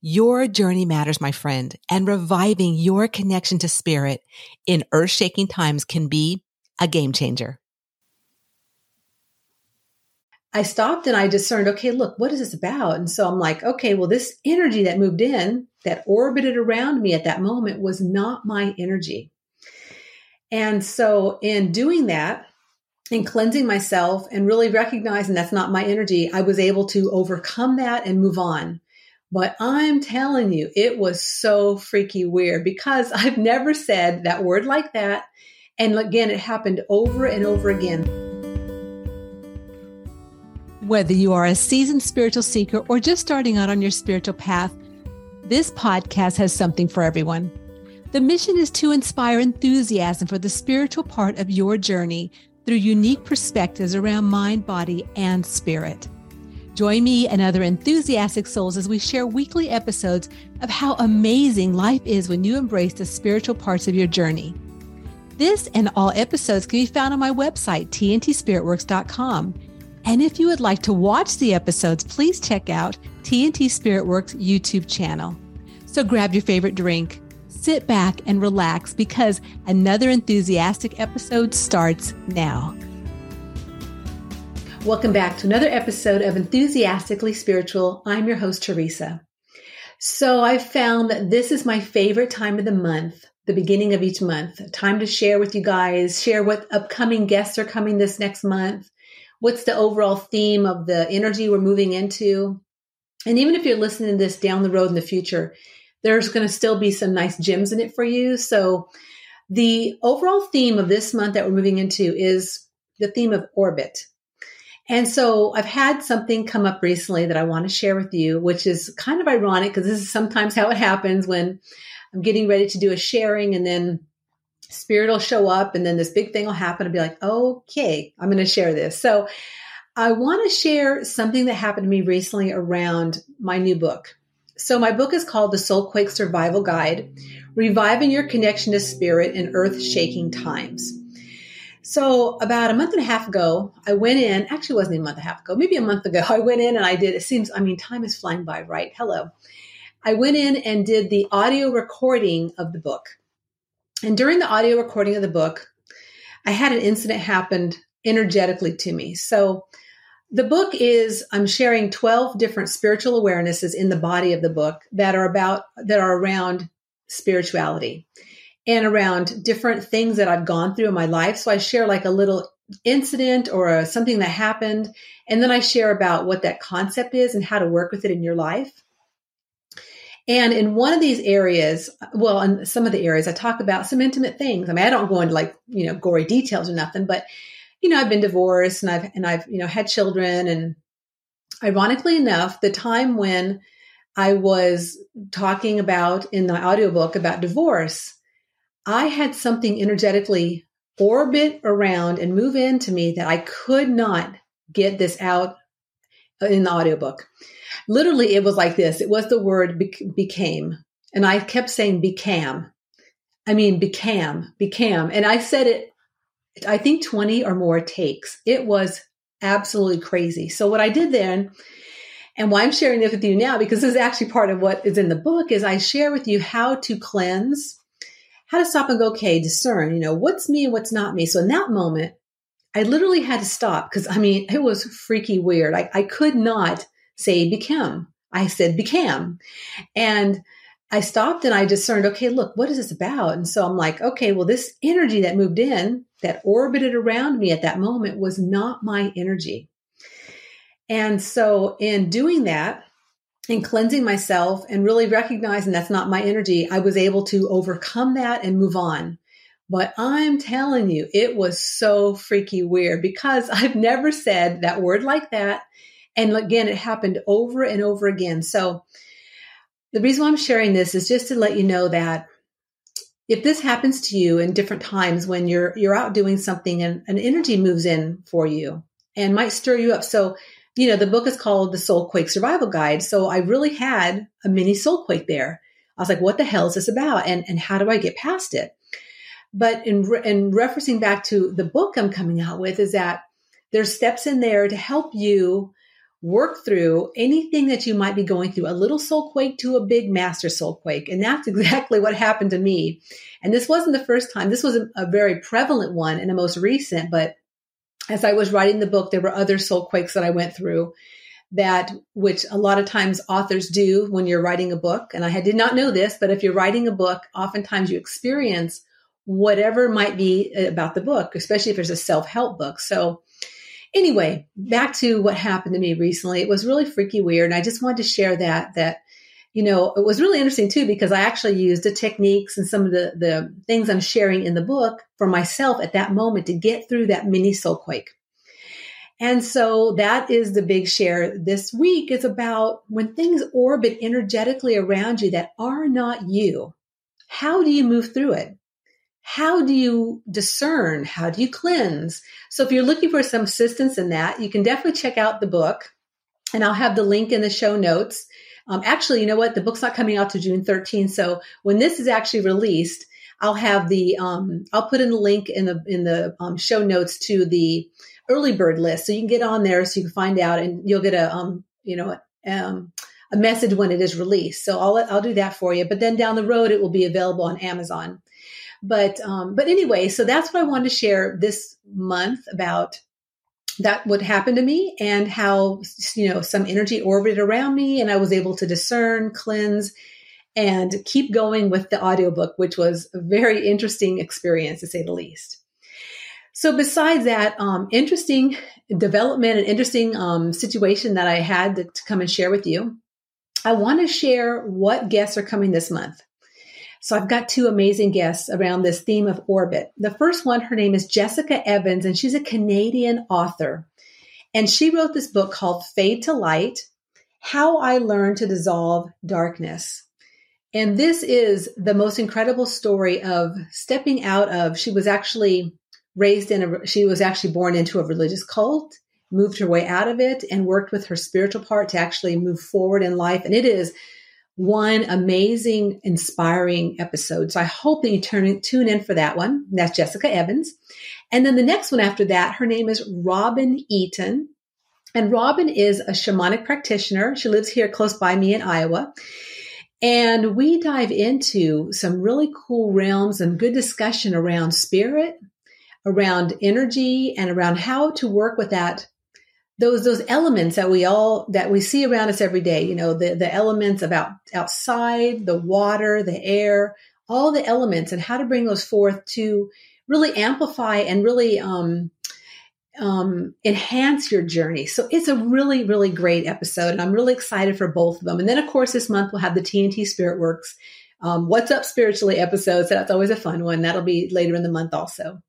Your journey matters, my friend, and reviving your connection to spirit in earth shaking times can be a game changer. I stopped and I discerned, okay, look, what is this about? And so I'm like, okay, well, this energy that moved in, that orbited around me at that moment was not my energy. And so in doing that, in cleansing myself and really recognizing that's not my energy, I was able to overcome that and move on. But I'm telling you, it was so freaky weird because I've never said that word like that. And again, it happened over and over again. Whether you are a seasoned spiritual seeker or just starting out on your spiritual path, this podcast has something for everyone. The mission is to inspire enthusiasm for the spiritual part of your journey through unique perspectives around mind, body, and spirit. Join me and other enthusiastic souls as we share weekly episodes of how amazing life is when you embrace the spiritual parts of your journey. This and all episodes can be found on my website, tntspiritworks.com. And if you would like to watch the episodes, please check out TNT Spiritworks YouTube channel. So grab your favorite drink, sit back and relax because another enthusiastic episode starts now. Welcome back to another episode of Enthusiastically Spiritual. I'm your host, Teresa. So I've found that this is my favorite time of the month, the beginning of each month, time to share with you guys, share what upcoming guests are coming this next month, what's the overall theme of the energy we're moving into. And even if you're listening to this down the road in the future, there's going to still be some nice gems in it for you. So the overall theme of this month that we're moving into is the theme of orbit. And so I've had something come up recently that I want to share with you, which is kind of ironic because this is sometimes how it happens when I'm getting ready to do a sharing and then spirit will show up and then this big thing will happen and be like, okay, I'm going to share this. So I want to share something that happened to me recently around my new book. So my book is called The Soulquake Survival Guide, Reviving Your Connection to Spirit in Earth Shaking Times. So about a month and a half ago, I went in, actually wasn't a month and a half ago, maybe a month ago, I went in and I did, it seems, I mean, time is flying by, right? Hello. I went in and did the audio recording of the book. And during the audio recording of the book, I had an incident happened energetically to me. So the book is, I'm sharing 12 different spiritual awarenesses in the body of the book that are about, that are around spirituality and around different things that I've gone through in my life. So I share like a little incident or a, something that happened. And then I share about what that concept is and how to work with it in your life. And in one of these areas, well, in some of the areas, I talk about some intimate things. I mean, I don't go into like, you know, gory details or nothing, but, you know, I've been divorced and I've, and I've, you know, had children. And ironically enough, the time when I was talking about in the audiobook about divorce, I had something energetically orbit around and move into me that I could not get this out in the audiobook. Literally, it was like this. It was the word became. And I kept saying became. I mean, became, became. And I said it, I think 20 or more takes. It was absolutely crazy. So what I did then, and why I'm sharing this with you now, because this is actually part of what is in the book, is I share with you how to cleanse how to stop and go, okay, discern, you know, what's me and what's not me. So in that moment, I literally had to stop because I mean, it was freaky weird. I, I could not say become. I said became. And I stopped and I discerned, okay, look, what is this about? And so I'm like, okay, well, this energy that moved in, that orbited around me at that moment was not my energy. And so in doing that, and cleansing myself and really recognizing that's not my energy, I was able to overcome that and move on. But I'm telling you, it was so freaky weird because I've never said that word like that. And again, it happened over and over again. So the reason why I'm sharing this is just to let you know that if this happens to you in different times when you're you're out doing something and an energy moves in for you and might stir you up. So, you know, the book is called The Soul Quake Survival Guide. So I really had a mini soul quake there. I was like, what the hell is this about? And and how do I get past it? But in in referencing back to the book I'm coming out with is that there's steps in there to help you work through anything that you might be going through, a little soul quake to a big master soul quake. And that's exactly what happened to me. And this wasn't the first time. This was a, a very prevalent one and the most recent. But as I was writing the book, there were other soul quakes that I went through that which a lot of times authors do when you're writing a book. And I did not know this, but if you're writing a book, oftentimes you experience whatever might be uh, about the book, especially if there's a self-help book. So anyway, back to what happened to me recently. It was really freaky weird. And I just wanted to share that, that, you know, it was really interesting too, because I actually used the techniques and some of the, the things I'm sharing in the book for myself at that moment to get through that mini soul quake. And so that is the big share this week is about when things orbit energetically around you that are not you. How do you move through it? how do you discern? How do you cleanse? So if you're looking for some assistance in that, you can definitely check out the book and I'll have the link in the show notes. Um, actually, you know what? The book's not coming out to June 13th. So when this is actually released, I'll have the, um, I'll put in the link in the, in the um, show notes to the early bird list. So you can get on there so you can find out and you'll get a, um, you know, um, a message when it is released. So I'll, I'll do that for you. But then down the road, it will be available on Amazon. But um, but anyway, so that's what I wanted to share this month about that what happened to me and how you know some energy orbited around me and I was able to discern, cleanse, and keep going with the audiobook, which was a very interesting experience to say the least. So besides that um, interesting development and interesting um, situation that I had to, to come and share with you, I want to share what guests are coming this month. So I've got two amazing guests around this theme of orbit. The first one, her name is Jessica Evans, and she's a Canadian author. And she wrote this book called Fade to Light How I Learned to Dissolve Darkness. And this is the most incredible story of stepping out of, she was actually raised in a, she was actually born into a religious cult, moved her way out of it, and worked with her spiritual part to actually move forward in life. And it is one amazing, inspiring episode. So I hope that you turn, tune in for that one. That's Jessica Evans. And then the next one after that, her name is Robin Eaton. And Robin is a shamanic practitioner. She lives here close by me in Iowa. And we dive into some really cool realms and good discussion around spirit, around energy, and around how to work with that those those elements that we all that we see around us every day you know the the elements about outside the water the air all the elements and how to bring those forth to really amplify and really um, um, enhance your journey. So it's a really, really great episode, and I'm really excited for both of them. And then, of course, this month we'll have the TNT Spirit Works um, What's Up Spiritually episode. So that's always a fun one. That'll be later in the month also.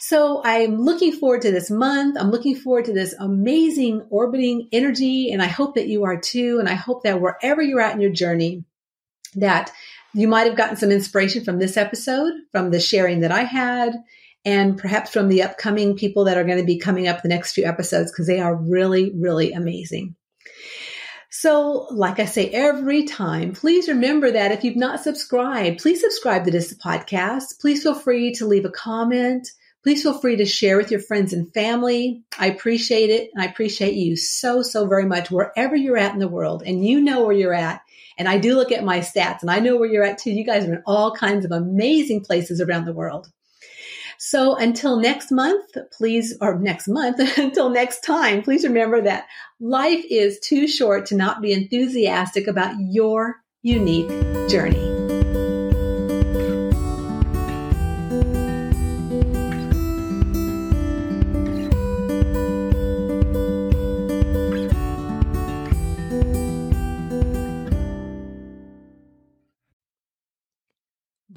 So I'm looking forward to this month. I'm looking forward to this amazing orbiting energy. And I hope that you are too. And I hope that wherever you're at in your journey, that you might have gotten some inspiration from this episode, from the sharing that I had, and perhaps from the upcoming people that are going to be coming up the next few episodes because they are really, really amazing. So, like I say every time, please remember that if you've not subscribed, please subscribe to this podcast. Please feel free to leave a comment. Please feel free to share with your friends and family. I appreciate it. And I appreciate you so, so very much wherever you're at in the world. And you know where you're at. And I do look at my stats and I know where you're at too. You guys are in all kinds of amazing places around the world. So until next month, please, or next month, until next time, please remember that life is too short to not be enthusiastic about your unique journey.